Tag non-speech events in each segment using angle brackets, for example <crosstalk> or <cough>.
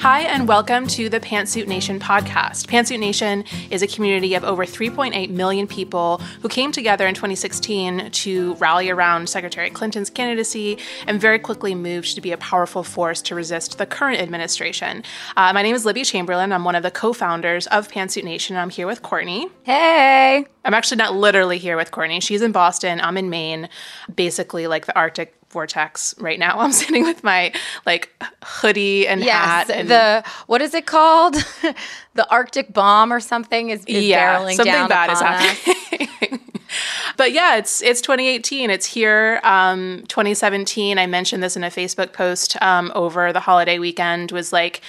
Hi, and welcome to the Pantsuit Nation podcast. Pantsuit Nation is a community of over 3.8 million people who came together in 2016 to rally around Secretary Clinton's candidacy and very quickly moved to be a powerful force to resist the current administration. Uh, my name is Libby Chamberlain. I'm one of the co founders of Pantsuit Nation. I'm here with Courtney. Hey. I'm actually not literally here with Courtney. She's in Boston. I'm in Maine, basically like the Arctic vortex right now. <laughs> I'm sitting with my like hoodie and yes, hat. And the what is it called? <laughs> the Arctic bomb or something is, is yeah, barreling something down bad is happening. <laughs> but yeah, it's it's 2018. It's here. Um, 2017. I mentioned this in a Facebook post um, over the holiday weekend. Was like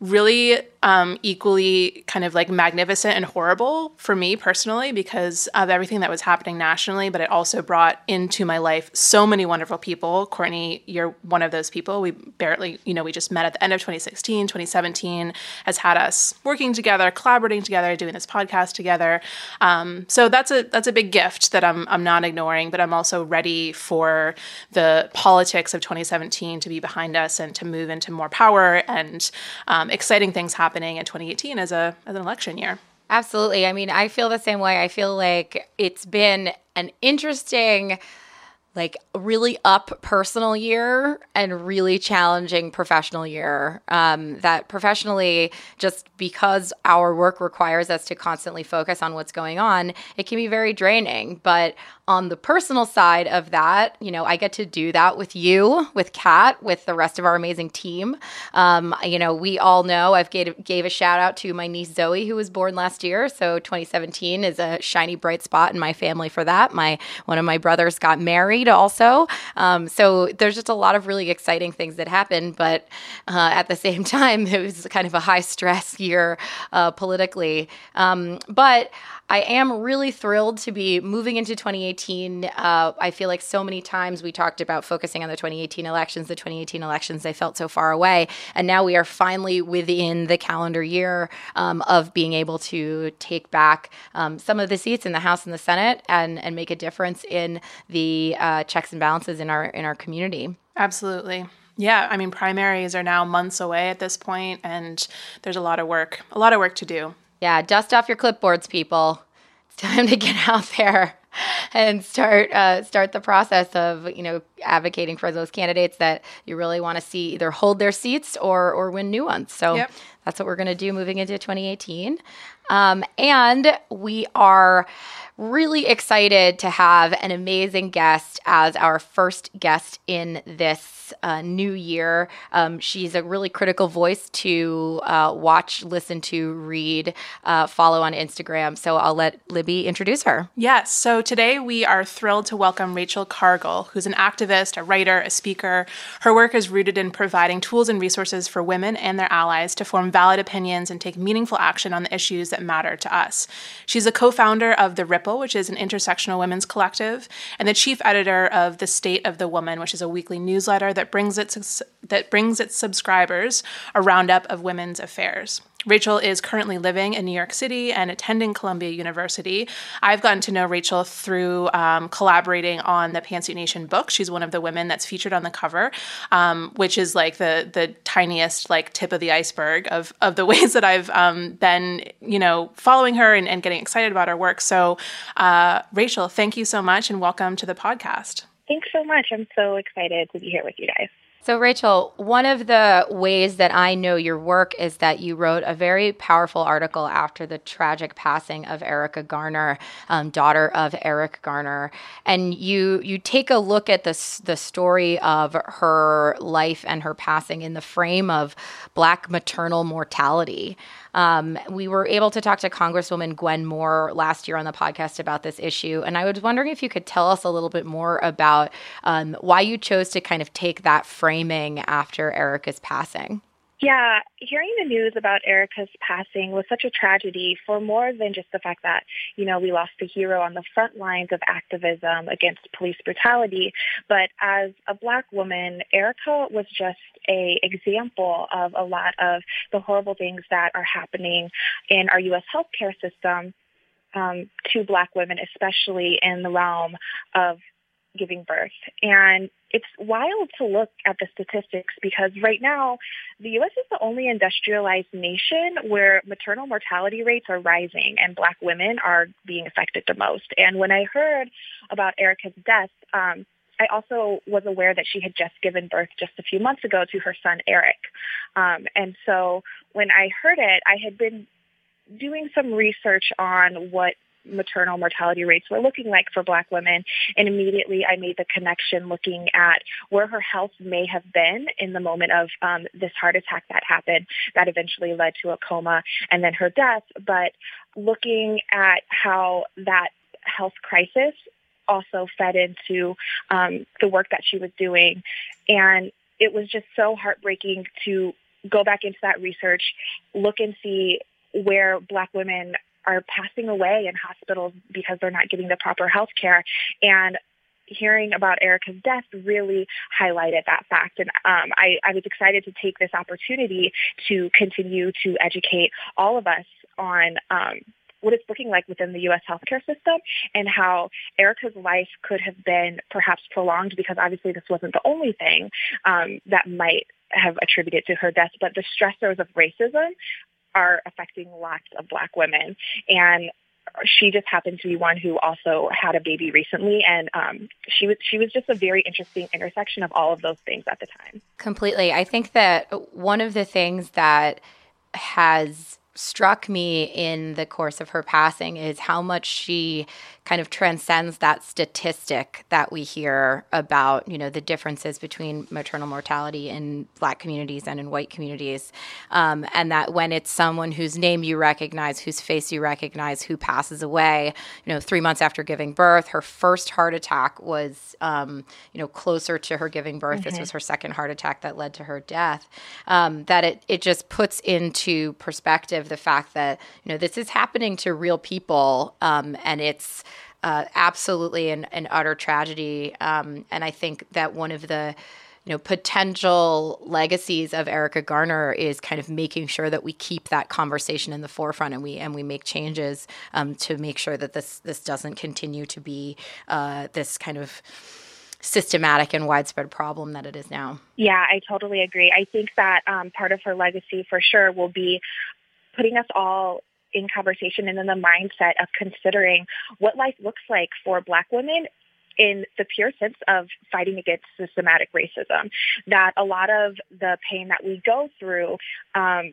really um, equally kind of like magnificent and horrible for me personally because of everything that was happening nationally, but it also brought into my life so many wonderful people. Courtney, you're one of those people. We barely, you know, we just met at the end of 2016. 2017 has had us working together, collaborating together, doing this podcast together. Um, so that's a that's a big gift that I'm I'm not ignoring, but I'm also ready for the politics of 2017 to be behind us and to move into more power and um, exciting things happening in 2018 as a as an election year. Absolutely. I mean, I feel the same way. I feel like it's been an interesting like really up personal year and really challenging professional year. Um, that professionally, just because our work requires us to constantly focus on what's going on, it can be very draining. But on the personal side of that, you know, I get to do that with you, with Kat, with the rest of our amazing team. Um, you know, we all know I've gave, gave a shout out to my niece Zoe, who was born last year. So 2017 is a shiny bright spot in my family for that. My one of my brothers got married also. Um, so there's just a lot of really exciting things that happen. But uh, at the same <laughs> time, it was kind of a high stress year uh, politically. Um, but I am really thrilled to be moving into 2018. Uh, I feel like so many times we talked about focusing on the 2018 elections, the 2018 elections, they felt so far away. And now we are finally within the calendar year um, of being able to take back um, some of the seats in the House and the Senate and, and make a difference in the uh, checks and balances in our in our community. Absolutely. Yeah, I mean primaries are now months away at this point and there's a lot of work, a lot of work to do. Yeah, dust off your clipboards, people. It's time to get <laughs> out there and start uh, start the process of you know advocating for those candidates that you really want to see either hold their seats or or win new ones. So Yep. That's what we're going to do moving into 2018. Um, and we are really excited to have an amazing guest as our first guest in this uh, new year. Um, she's a really critical voice to uh, watch, listen to, read, uh, follow on Instagram. So I'll let Libby introduce her. Yes, so today we are thrilled to welcome Rachel Cargle, who's an activist, a writer, a speaker. Her work is rooted in providing tools and resources for women and their allies to form valid opinions and take meaningful action on the issues that matter to us. She's a co founder of The Ripple, which is an intersectional women's collective, and the chief editor of The State of the Woman, which is a weekly newsletter that brings its, that brings its subscribers a roundup of women's affairs. Rachel is currently living in New York City and attending Columbia University. I've gotten to know Rachel through um, collaborating on the Pantsuit Nation book. She's one of the women that's featured on the cover, um, which is like the the tiniest like tip of the iceberg of of the <laughs> ways that I've um, been, you know, following her and, and getting excited about her work. So, uh, Rachel, thank you so much and welcome to the podcast. Thanks so much. I'm so excited to be here with you guys. So, Rachel, one of the ways that I know your work is that you wrote a very powerful article after the tragic passing of Erica Garner, um, daughter of Eric Garner, and you you take a look at this the story of her life and her passing in the frame of Black maternal mortality. Um, we were able to talk to Congresswoman Gwen Moore last year on the podcast about this issue, and I was wondering if you could tell us a little bit more about um, why you chose to kind of take that framing after Erica's passing. Yeah, hearing the news about Erica's passing was such a tragedy for more than just the fact that, you know, we lost a hero on the front lines of activism against police brutality, but as a black woman, Erica was just a example of a lot of the horrible things that are happening in our U.S. healthcare system um, to black women, especially in the realm of giving birth. And it's wild to look at the statistics because right now the U.S. is the only industrialized nation where maternal mortality rates are rising and black women are being affected the most. And when I heard about Erica's death, um, I also was aware that she had just given birth just a few months ago to her son, Eric. Um, and so when I heard it, I had been doing some research on what maternal mortality rates were looking like for black women. And immediately I made the connection looking at where her health may have been in the moment of um, this heart attack that happened that eventually led to a coma and then her death. But looking at how that health crisis also fed into um, the work that she was doing. And it was just so heartbreaking to go back into that research, look and see where Black women are passing away in hospitals because they're not getting the proper health care. And hearing about Erica's death really highlighted that fact. And um, I, I was excited to take this opportunity to continue to educate all of us on um, what it's looking like within the U.S. healthcare system and how Erica's life could have been perhaps prolonged because obviously this wasn't the only thing um, that might have attributed to her death, but the stressors of racism are affecting lots of black women. And she just happened to be one who also had a baby recently. And um, she was she was just a very interesting intersection of all of those things at the time. Completely. I think that one of the things that has struck me in the course of her passing is how much she kind of transcends that statistic that we hear about, you know, the differences between maternal mortality in black communities and in white communities. Um, and that when it's someone whose name you recognize, whose face you recognize, who passes away, you know, three months after giving birth, her first heart attack was, um, you know, closer to her giving birth. Mm-hmm. This was her second heart attack that led to her death. Um, that it, it just puts into perspective the fact that, you know, this is happening to real people um, and it's, uh, absolutely an, an, utter tragedy. Um, and I think that one of the you know potential legacies of Erica Garner is kind of making sure that we keep that conversation in the forefront and we and we make changes um, to make sure that this this doesn't continue to be uh, this kind of systematic and widespread problem that it is now. Yeah, I totally agree. I think that um, part of her legacy for sure will be putting us all in conversation and in the mindset of considering what life looks like for Black women in the pure sense of fighting against systematic racism. That a lot of the pain that we go through um,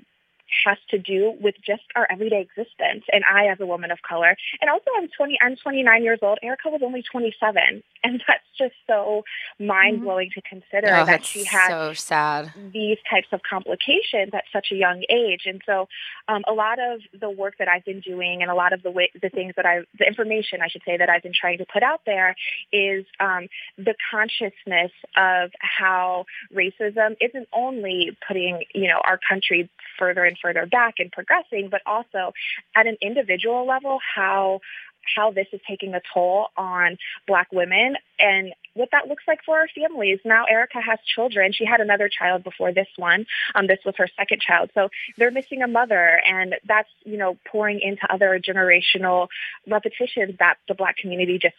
has to do with just our everyday existence. And I, as a woman of color, and also I'm 20, I'm 29 years old. Erica was only 27, <laughs> and that's just so mind blowing mm-hmm. to consider oh, that she had so sad these types of complications at such a young age. And so, um, a lot of the work that I've been doing, and a lot of the way, the things that I, the information I should say that I've been trying to put out there, is um, the consciousness of how racism isn't only putting you know our country further and further back and progressing, but also at an individual level, how how this is taking a toll on black women and what that looks like for our families. Now Erica has children. She had another child before this one. Um, this was her second child. So they're missing a mother and that's, you know, pouring into other generational repetitions that the black community just,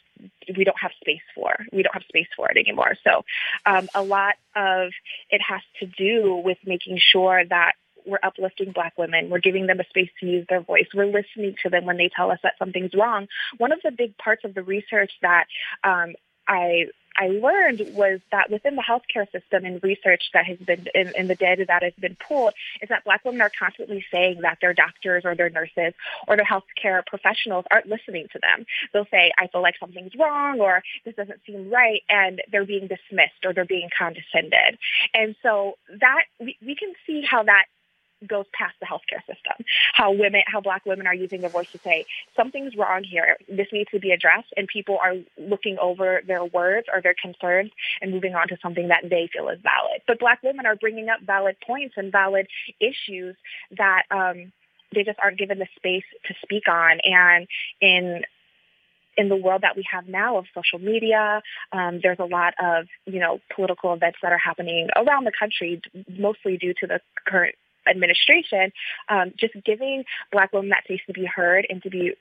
we don't have space for. We don't have space for it anymore. So um, a lot of it has to do with making sure that we're uplifting black women. We're giving them a space to use their voice. We're listening to them when they tell us that something's wrong. One of the big parts of the research that um, I I learned was that within the healthcare system and research that has been in, in, the data that has been pulled is that black women are constantly saying that their doctors or their nurses or their healthcare professionals aren't listening to them. They'll say, I feel like something's wrong or this doesn't seem right and they're being dismissed or they're being condescended. And so that we, we can see how that goes past the healthcare system. How women, how black women are using their voice to say something's wrong here. This needs to be addressed, and people are looking over their words or their concerns and moving on to something that they feel is valid. But black women are bringing up valid points and valid issues that um, they just aren't given the space to speak on. And in in the world that we have now of social media, um, there's a lot of you know political events that are happening around the country, mostly due to the current administration, um, just giving Black women that space to be heard and to be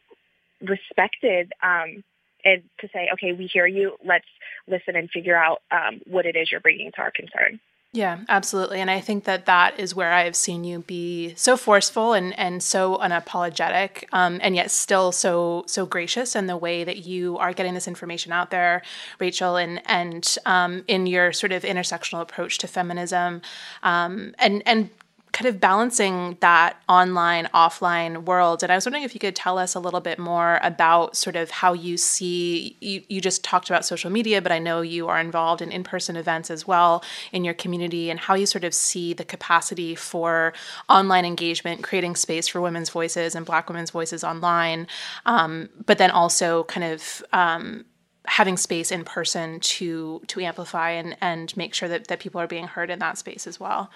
respected um, and to say, okay, we hear you. Let's listen and figure out um, what it is you're bringing to our concern. Yeah, absolutely. And I think that that is where I have seen you be so forceful and, and so unapologetic, um, and yet still so so gracious in the way that you are getting this information out there, Rachel, and and um, in your sort of intersectional approach to feminism, um, and and kind of balancing that online offline world. And i was wondering if you could tell us a little bit more about sort of how you see you, you just talked about social media but i know you are involved in in-person events as well in your community and how you sort of see the capacity for online engagement creating space for women's voices and black women's voices online um, but then also kind of um, having space in person to to amplify and and make sure that, that people are being heard in that space as well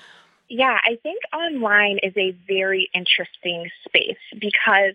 yeah, I think online is a very interesting space because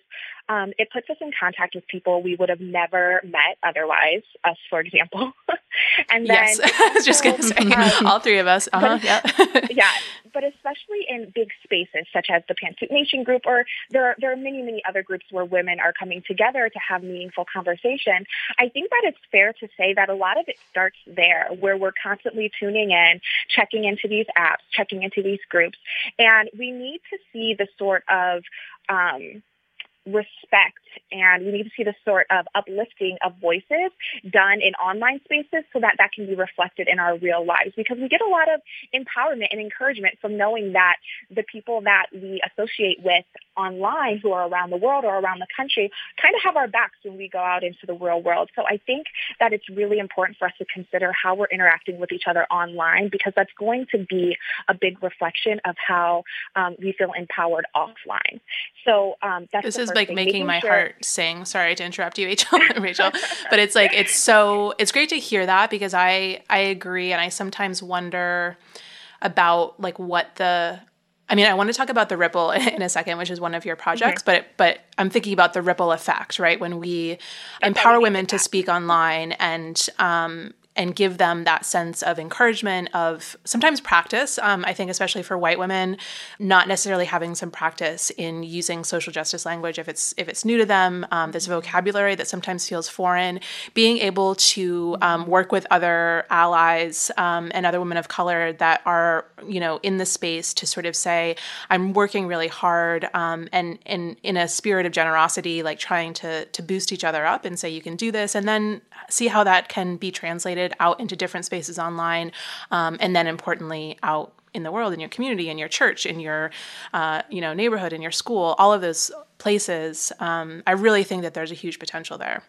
um, it puts us in contact with people we would have never met otherwise, us, for example. <laughs> and then yes, <laughs> I was just going to say, um, all three of us. Uh-huh, but, yeah. <laughs> yeah, but especially in big spaces such as the Pantsuit Nation group, or there are, there are many, many other groups where women are coming together to have meaningful conversation. I think that it's fair to say that a lot of it starts there, where we're constantly tuning in, checking into these apps, checking into these groups, and we need to see the sort of um, respect and we need to see the sort of uplifting of voices done in online spaces so that that can be reflected in our real lives because we get a lot of empowerment and encouragement from knowing that the people that we associate with online who are around the world or around the country kind of have our backs when we go out into the real world. So I think that it's really important for us to consider how we're interacting with each other online because that's going to be a big reflection of how um, we feel empowered offline. So um, that's this is like thing. making, making my sure- heart sing. Sorry to interrupt you, Rachel. <laughs> Rachel, but it's like it's so it's great to hear that because I I agree and I sometimes wonder about like what the I mean, I want to talk about the ripple <laughs> in a second, which is one of your projects, mm-hmm. but but I'm thinking about the ripple effect, right? When we empower women to speak online and um, and give them that sense of encouragement of sometimes practice um, i think especially for white women not necessarily having some practice in using social justice language if it's if it's new to them um, this vocabulary that sometimes feels foreign. Being able to um, work with other allies um, and other women of color that are you know in the space to sort of say i'm working really hard um, and in in a spirit of generosity like trying to to boost each other up and say you can do this and then see how that can be translated out into different spaces online, um, and then importantly out in the world, in your community, in your church, in your uh, you know neighborhood, in your school, all of those places. Um, I really think that there's a huge potential there.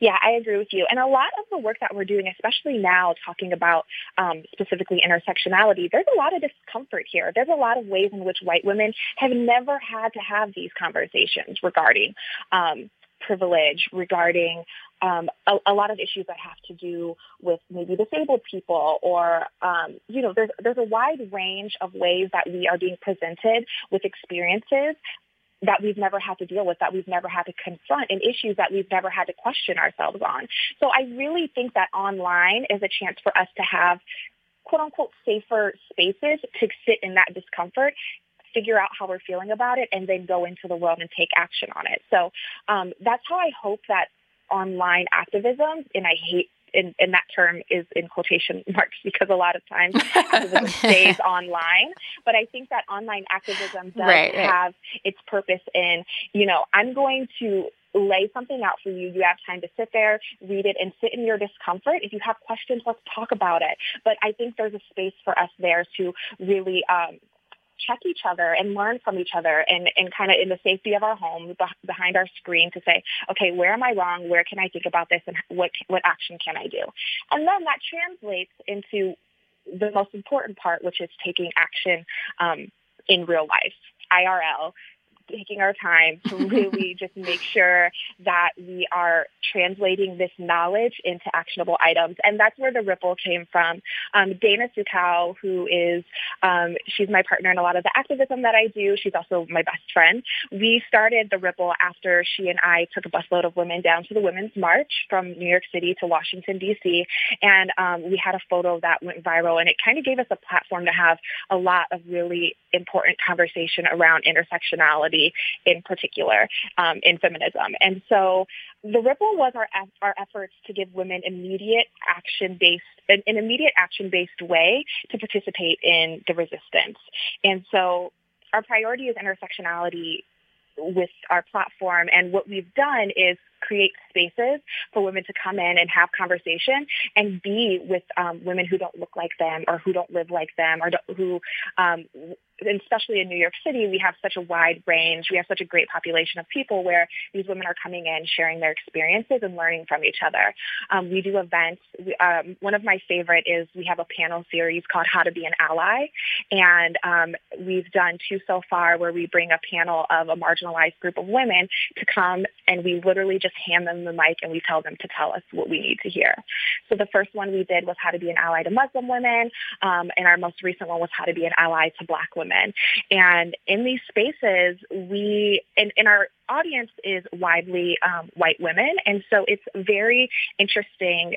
Yeah, I agree with you. And a lot of the work that we're doing, especially now talking about um, specifically intersectionality, there's a lot of discomfort here. There's a lot of ways in which white women have never had to have these conversations regarding um, privilege, regarding um, a, a, lot of issues that have to do with maybe disabled people or, um, you know, there's, there's a wide range of ways that we are being presented with experiences that we've never had to deal with, that we've never had to confront, and issues that we've never had to question ourselves on. So I really think that online is a chance for us to have quote unquote safer spaces to sit in that discomfort figure out how we're feeling about it and then go into the world and take action on it. So um, that's how I hope that online activism, and I hate and, and, that term is in quotation <laughs> marks because a lot of times activism <laughs> stays online. But I think that online activism does right, right. have its purpose in, you know, I'm going to lay something out for you. You have time to sit there, read it, and sit in your discomfort. If you have questions, let's talk about it. But I think there's a space for us there to really um, check each other and learn from each other and, and kind of in the safety of our home behind our screen to say, okay, where am I wrong? Where can I think about this? And what, what action can I do? And then that translates into the most important part, which is taking action um, in real life, IRL, taking our time to <laughs> really just make sure that we are translating this knowledge into actionable items. And that's where the ripple came from. Um, Dana Suchow, who is, um, she's my partner in a lot of the activism that I do. She's also my best friend. We started the ripple after she and I took a busload of women down to the Women's March from New York City to Washington, D.C. And um, we had a photo that went viral and it kind of gave us a platform to have a lot of really important conversation around intersectionality in particular um, in feminism. And so the Ripple was our, our efforts to give women immediate action-based, an, an immediate action-based way to participate in the resistance. And so our priority is intersectionality with our platform. And what we've done is create spaces for women to come in and have conversation and be with um, women who don't look like them or who don't live like them or who um, especially in New York City, we have such a wide range. We have such a great population of people where these women are coming in, sharing their experiences and learning from each other. Um, we do events. We, um, one of my favorite is we have a panel series called How to Be an Ally. And um, we've done two so far where we bring a panel of a marginalized group of women to come and we literally just hand them the mic and we tell them to tell us what we need to hear. So the first one we did was How to Be an Ally to Muslim Women. Um, and our most recent one was How to Be an Ally to Black Women women. And in these spaces, we, and, and our audience is widely um, white women. And so it's very interesting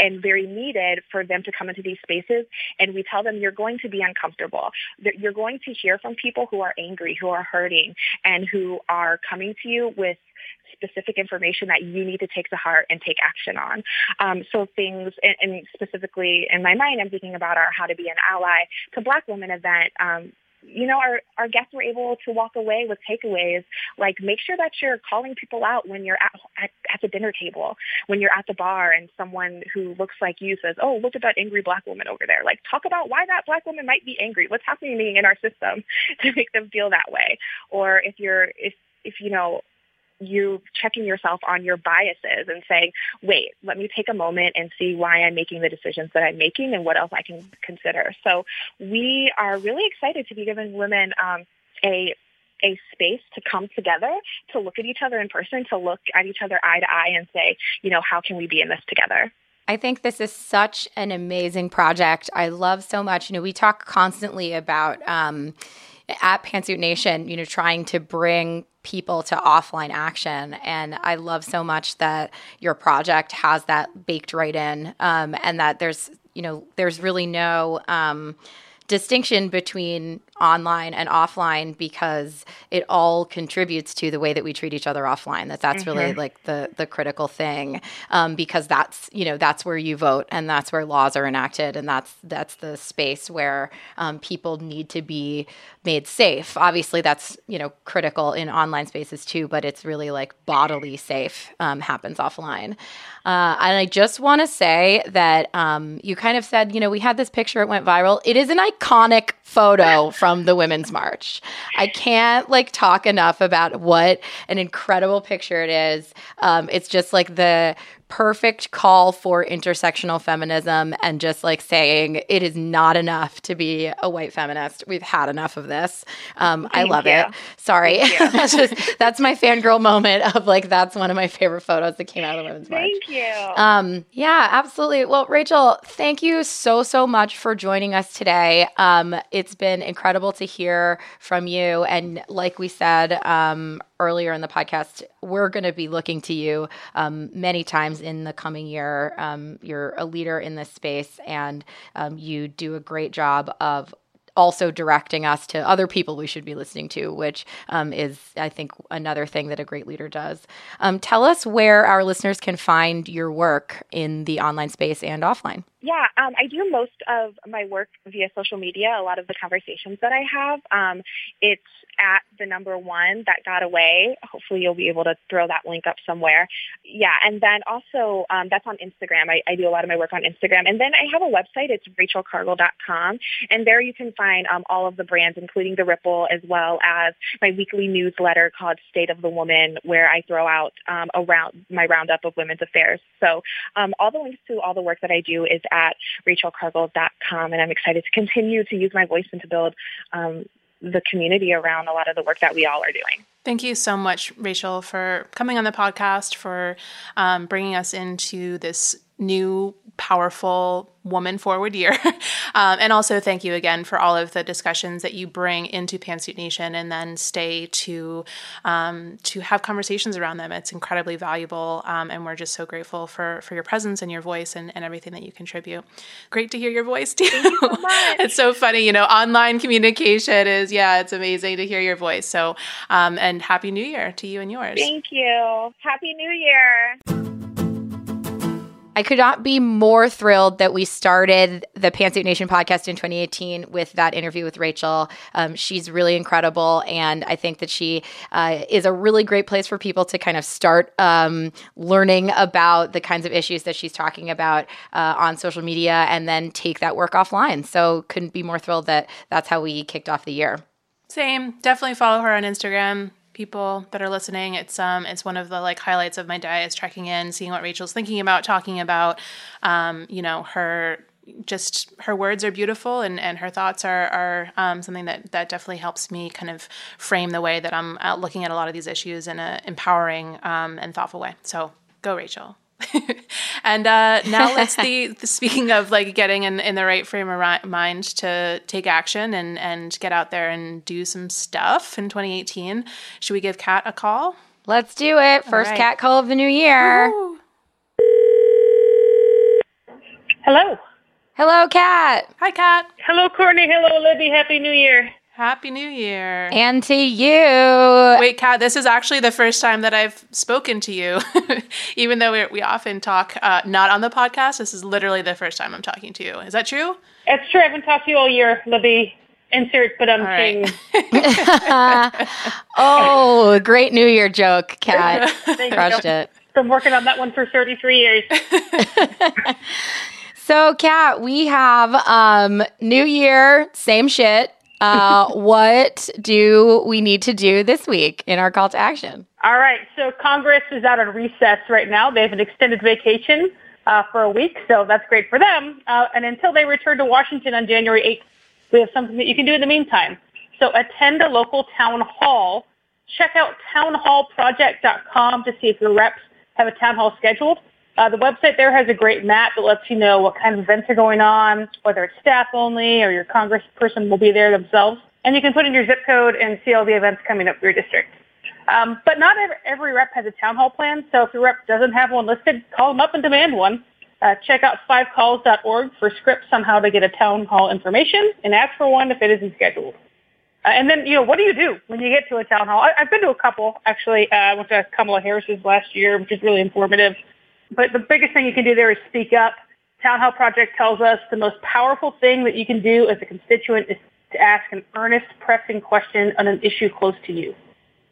and very needed for them to come into these spaces. And we tell them you're going to be uncomfortable. You're going to hear from people who are angry, who are hurting, and who are coming to you with specific information that you need to take to heart and take action on. Um, so things, and, and, specifically in my mind, I'm thinking about our How to Be an Ally to Black Women event. Um, you know, our, our guests were able to walk away with takeaways like make sure that you're calling people out when you're at, at, at the dinner table, when you're at the bar and someone who looks like you says, oh, look at that angry black woman over there. Like talk about why that black woman might be angry. What's happening in our system <laughs> to make them feel that way? Or if you're, if, if you know, you checking yourself on your biases and saying, wait, let me take a moment and see why I'm making the decisions that I'm making and what else I can consider. So we are really excited to be giving women um, a a space to come together, to look at each other in person, to look at each other eye to eye and say, you know, how can we be in this together? I think this is such an amazing project. I love so much. You know, we talk constantly about um, at Pantsuit Nation, you know, trying to bring people to offline action. And I love so much that your project has that baked right in um, and that there's, you know, there's really no um, distinction between online and offline because it all contributes to the way that we treat each other offline that that's mm-hmm. really like the the critical thing um, because that's you know that's where you vote and that's where laws are enacted and that's that's the space where um, people need to be made safe obviously that's you know critical in online spaces too but it's really like bodily safe um, happens offline uh, and I just want to say that um, you kind of said, you know, we had this picture, it went viral. It is an iconic photo from the Women's March. I can't like talk enough about what an incredible picture it is. Um, it's just like the perfect call for intersectional feminism and just like saying it is not enough to be a white feminist. We've had enough of this. Um, I love you. it. Sorry. <laughs> that's just that's my fangirl moment of like that's one of my favorite photos that came out of the Women's March. Thank you. Um, yeah, absolutely. Well, Rachel, thank you so so much for joining us today. Um, it's been incredible to hear from you, and like we said um, earlier in the podcast, we're going to be looking to you um, many times in the coming year. Um, you're a leader in this space, and um, you do a great job of also directing us to other people we should be listening to, which um, is, I think, another thing that a great leader does. Um, tell us where our listeners can find your work in the online space and offline. Yeah, um, I do most of my work via social media. A lot of the conversations that I have, um, it's at the number one that got away. Hopefully, you'll be able to throw that link up somewhere. Yeah, and then also um, that's on Instagram. I, I, do a lot of my work on Instagram, and then I have a website. It's rachelcargle.com, and there you can find um, all of the brands, including the Ripple, as well as my weekly newsletter called State of the Woman, where I throw out um, around my roundup of women's affairs. So um, all the links to all the work that I do is at rachelcargle.com. And I'm excited to continue to use my voice and to build um, the community around a lot of the work that we all are doing. Thank you so much, Rachel, for coming on the podcast, for um, bringing us into this new powerful woman forward year. <laughs> um, and also thank you again for all of the discussions that you bring into Pantsuit Nation and then stay to um, to have conversations around them. It's incredibly valuable, um, and we're just so grateful for for your presence and your voice and, and everything that you contribute. Great to hear your voice too. You so <laughs> it's so funny, you know. Online communication is yeah, it's amazing to hear your voice. So, um, and happy New Year to you and yours. Thank you. Happy New Year. I could not be more thrilled that we started the Pantsuit Nation podcast in 2018 with that interview with Rachel. Um, she's really incredible, and I think that she uh, is a really great place for people to kind of start um, learning about the kinds of issues that she's talking about uh, on social media, and then take that work offline. So, couldn't be more thrilled that that's how we kicked off the year. Same. Definitely follow her on Instagram people that are listening. It's um it's one of the like highlights of my day is checking in, seeing what Rachel's thinking about, talking about um, you know, her just her words are beautiful and, and her thoughts are, are um, something that, that definitely helps me kind of frame the way that I'm uh, looking at a lot of these issues in an empowering um, and thoughtful way. So go, Rachel. <laughs> and uh, now let's the, the, <laughs> speaking of like getting in, in the right frame of mind to take action and and get out there and do some stuff in 2018. Should we give Kat a call? Let's do it. First right. cat call of the new year. Woo-hoo. Hello. Hello, Kat. Hi, Kat. Hello, Courtney. Hello, Libby. Happy New Year. Happy New Year. And to you. Wait, Kat, this is actually the first time that I've spoken to you. <laughs> Even though we, we often talk uh, not on the podcast, this is literally the first time I'm talking to you. Is that true? It's true. I haven't talked to you all year, Libby. Insert, but I'm saying. <laughs> oh, great New Year joke, Kat. <laughs> Crushed you. it. Been working on that one for 33 years. so, Kat, we have um, New Year, same shit uh, <laughs> what do we need to do this week in our call to action? All right. So Congress is out on recess right now. They have an extended vacation uh, for a week, so that's great for them. Uh, and until they return to Washington on January 8th, we have something that you can do in the meantime. So attend a local town hall. Check out townhallproject.com to see if your reps have a town hall scheduled. Uh, the website there has a great map that lets you know what kind of events are going on, whether it's staff only or your congressperson will be there themselves. And you can put in your zip code and see all the events coming up for your district. Um, but not every, rep has a town hall plan, so if your rep doesn't have one listed, call them up and demand one. Uh, check out fivecalls.org for scripts on how to get a town hall information and ask for one if it isn't scheduled. Uh, and then, you know, what do you do when you get to a town hall? I, have been to a couple, actually. Uh, I went to Kamala Harris's last year, which is really informative. But the biggest thing you can do there is speak up. Town Hall Project tells us the most powerful thing that you can do as a constituent is to ask an earnest, pressing question on an issue close to you.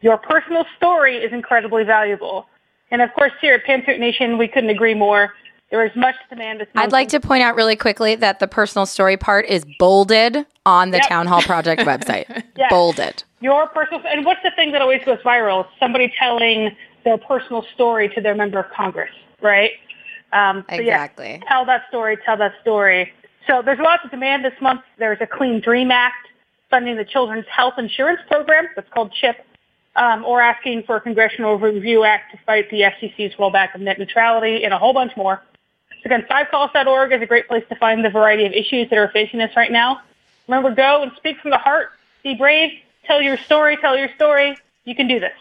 Your personal story is incredibly valuable. And of course, here at Pantsuit Nation, we couldn't agree more. There is much demand. I'd like to point out really quickly that the personal story part is bolded on the yep. Town Hall <laughs> Project website. yes. Bolded. Your personal, and what's the thing that always goes viral? Somebody telling their personal story to their member of Congress right? Um, so exactly. Yeah, tell that story, tell that story. So there's lots of demand this month. There's a Clean Dream Act funding the Children's Health Insurance Program that's called CHIP, um, or asking for a Congressional Review Act to fight the FCC's rollback of net neutrality and a whole bunch more. So again, fivecalls.org is a great place to find the variety of issues that are facing us right now. Remember, go and speak from the heart. Be brave. Tell your story. Tell your story. You can do this.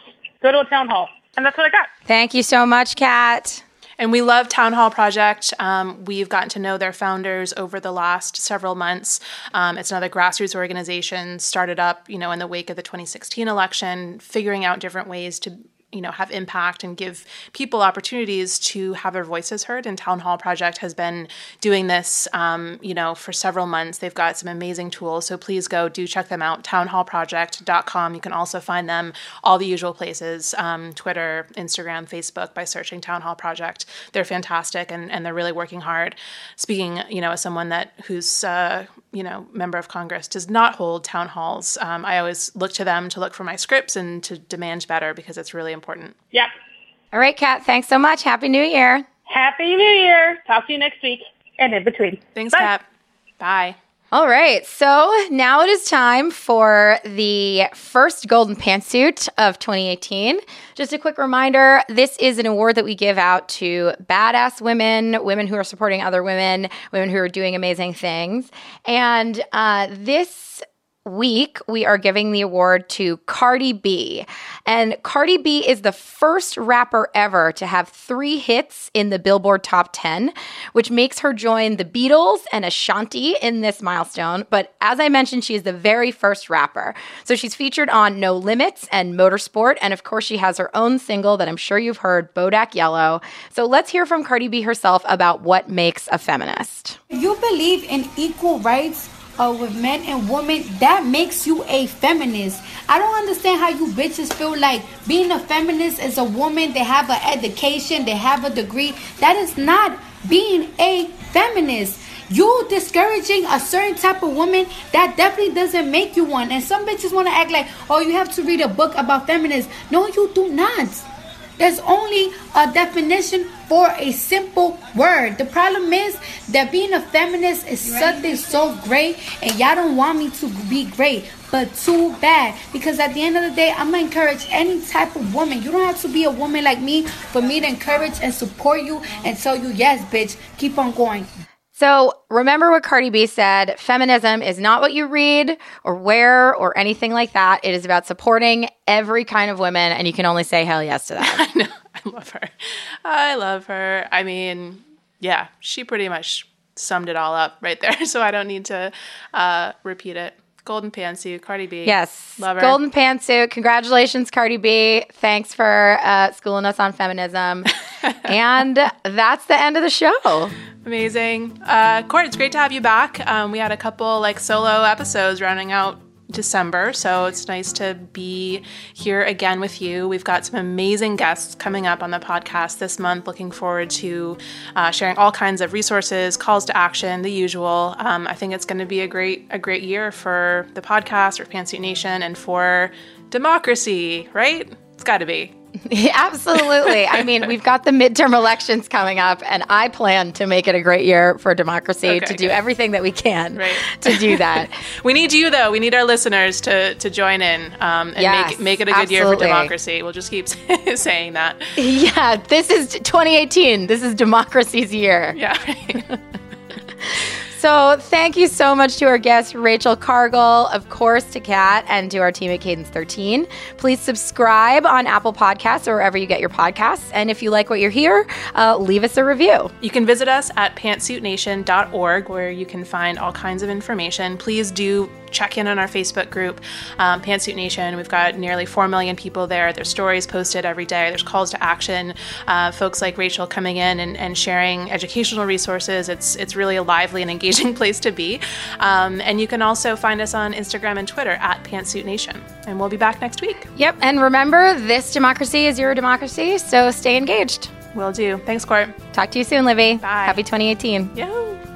Go to a town hall. And that's what I got. Thank you so much, Kat. And we love Town Hall Project. Um, we've gotten to know their founders over the last several months. Um, it's another grassroots organization started up, you know, in the wake of the 2016 election, figuring out different ways to you know have impact and give people opportunities to have their voices heard. And town hall project has been doing this um, you know for several months. They've got some amazing tools. So please go do check them out townhallproject.com you can also find them all the usual places um, twitter instagram facebook by searching town hall project. They're fantastic and, and they're really working hard. Speaking you know as someone that who's uh, you know member of congress does not hold town halls um, i always look to them to look for my scripts and to demand better because it's really important. Yep. All right, Kat. Thanks so much. Happy New Year. Happy New Year. Talk to you next week and in between. Thanks, Kat. Bye. All right, so now it is time for the first Golden Pantsuit of 2018. Just a quick reminder this is an award that we give out to badass women, women who are supporting other women, women who are doing amazing things. And uh, this week, we are giving the award to Cardi B. And Cardi B is the first rapper ever to have three hits in the Billboard Top 10, which makes her join the Beatles and Ashanti in this milestone. But as I mentioned, she is the very first rapper. So she's featured on No Limits and Motorsport. And of course, she has her own single that I'm sure you've heard, Bodak Yellow. So let's hear from Cardi B herself about what makes a feminist. You believe in equal rights uh, with men and women, that makes you a feminist. I don't understand how you bitches feel like being a feminist is a woman, they have an education, they have a degree. That is not being a feminist. You discouraging a certain type of woman, that definitely doesn't make you one. And some bitches want to act like, oh, you have to read a book about feminists. No, you do not. There's only a definition for a simple word. The problem is that being a feminist is something so great, and y'all don't want me to be great. But too bad, because at the end of the day, I'm gonna encourage any type of woman. You don't have to be a woman like me for me to encourage and support you and tell you, yes, bitch, keep on going. So remember what Cardi B said feminism is not what you read or wear or anything like that. It is about supporting every kind of woman, and you can only say hell yes to that. <laughs> I know. I love her. I love her. I mean, yeah, she pretty much summed it all up right there. <laughs> So I don't need to uh, repeat it. Golden pantsuit, Cardi B. Yes. Love her. Golden pantsuit. Congratulations, Cardi B. Thanks for uh, schooling us on feminism. <laughs> and that's the end of the show. Amazing. Uh, Court, it's great to have you back. Um, we had a couple like solo episodes rounding out December, so it's nice to be here again with you. We've got some amazing guests coming up on the podcast this month. Looking forward to uh, sharing all kinds of resources, calls to action, the usual. Um, I think it's going to be a great a great year for the podcast, for Pantsuit Nation, and for democracy. Right? It's got to be. <laughs> Absolutely. I mean, we've got the midterm elections coming up, and I plan to make it a great year for democracy Okay, to do good. everything that we can Right. to do that. <laughs> We need you though. We need our listeners to to join in um, and Yes, make make it a good year for democracy. We'll just keep <laughs> saying that. yeah, this is 2018. This is democracy's year. Yeah. Right. So, thank you so much to our guest, Rachel Cargle, of course, to Kat, and to our team at Cadence 13. Please subscribe on Apple Podcasts or wherever you get your podcasts. And if you like what you hear, uh, leave us a review. You can visit us at pantsuitnation.org where you can find all kinds of information. Please do check in on our Facebook group, um, Pantsuit Nation. We've got nearly 4 million people there. There's stories posted every day, there's calls to action. Uh, folks like Rachel coming in and, and sharing educational resources. It's, it's really a lively and engaging <laughs> place to be. Um, and you can also find us on Instagram and Twitter at Pantsuit Nation. And we'll be back next week. Yep. And remember, this democracy is your democracy. So, stay engaged. Will do. Thanks, Court. Talk to you soon, Libby. Bye. Happy 2018. Yo.